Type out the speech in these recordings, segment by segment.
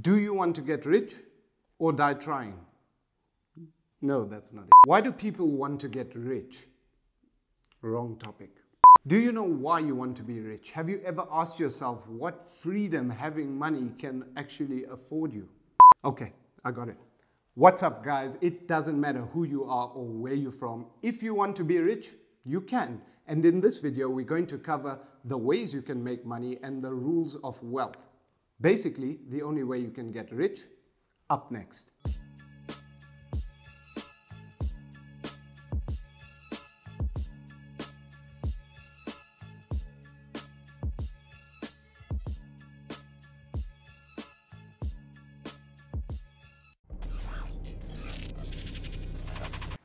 Do you want to get rich or die trying? No, that's not it. Why do people want to get rich? Wrong topic. Do you know why you want to be rich? Have you ever asked yourself what freedom having money can actually afford you? Okay, I got it. What's up, guys? It doesn't matter who you are or where you're from. If you want to be rich, you can. And in this video, we're going to cover the ways you can make money and the rules of wealth. Basically, the only way you can get rich, up next.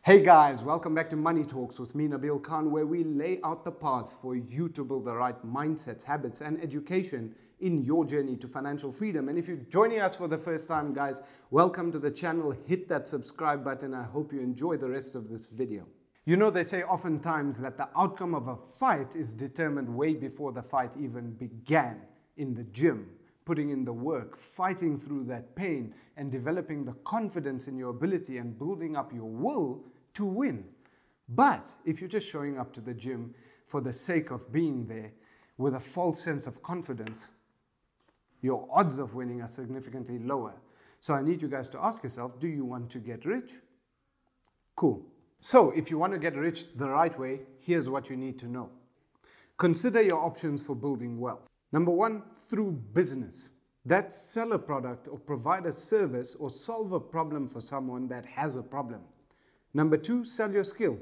Hey guys, welcome back to Money Talks with me, Nabil Khan, where we lay out the path for you to build the right mindsets, habits, and education in your journey to financial freedom. And if you're joining us for the first time, guys, welcome to the channel. Hit that subscribe button. I hope you enjoy the rest of this video. You know, they say oftentimes that the outcome of a fight is determined way before the fight even began in the gym putting in the work, fighting through that pain, and developing the confidence in your ability and building up your will to win. But if you're just showing up to the gym for the sake of being there with a false sense of confidence, your odds of winning are significantly lower. So I need you guys to ask yourself, do you want to get rich? Cool. So if you want to get rich the right way, here's what you need to know. Consider your options for building wealth. Number one, through business. That's sell a product or provide a service or solve a problem for someone that has a problem. Number two, sell your skill.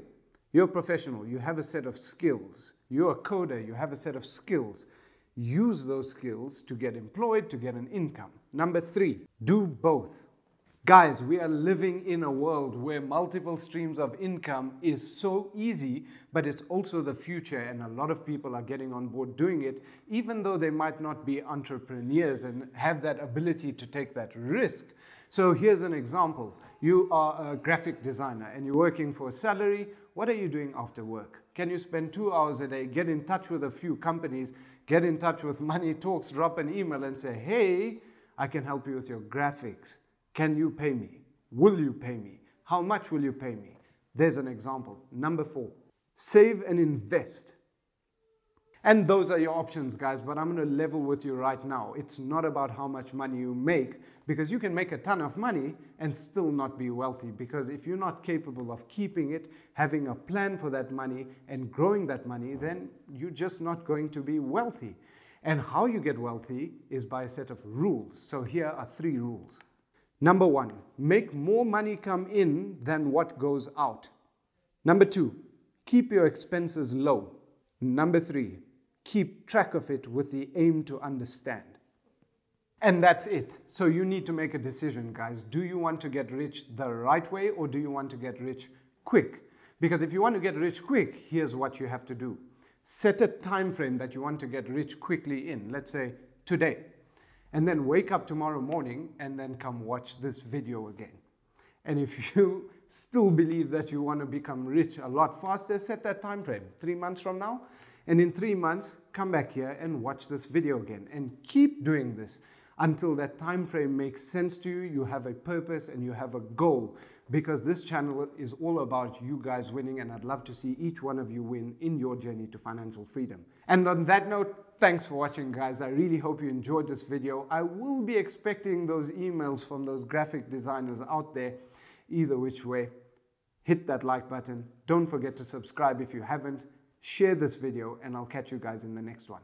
You're a professional, you have a set of skills. You're a coder, you have a set of skills. Use those skills to get employed, to get an income. Number three, do both. Guys, we are living in a world where multiple streams of income is so easy, but it's also the future, and a lot of people are getting on board doing it, even though they might not be entrepreneurs and have that ability to take that risk. So here's an example. You are a graphic designer and you're working for a salary. What are you doing after work? Can you spend two hours a day, get in touch with a few companies, get in touch with Money Talks, drop an email and say, hey, I can help you with your graphics. Can you pay me? Will you pay me? How much will you pay me? There's an example. Number four, save and invest. And those are your options, guys, but I'm gonna level with you right now. It's not about how much money you make, because you can make a ton of money and still not be wealthy. Because if you're not capable of keeping it, having a plan for that money, and growing that money, then you're just not going to be wealthy. And how you get wealthy is by a set of rules. So here are three rules. Number one, make more money come in than what goes out. Number two, keep your expenses low. Number three, keep track of it with the aim to understand. And that's it. So you need to make a decision, guys. Do you want to get rich the right way or do you want to get rich quick? Because if you want to get rich quick, here's what you have to do. Set a time frame that you want to get rich quickly in. Let's say today. And then wake up tomorrow morning and then come watch this video again. And if you still believe that you want to become rich a lot faster, set that time frame. Three months from now, and in three months, come back here and watch this video again and keep doing this until that time frame makes sense to you, you have a purpose and you have a goal because this channel is all about you guys winning and I'd love to see each one of you win in your journey to financial freedom. And on that note, thanks for watching guys. I really hope you enjoyed this video. I will be expecting those emails from those graphic designers out there, either which way. Hit that like button. Don't forget to subscribe if you haven't share this video, and I'll catch you guys in the next one.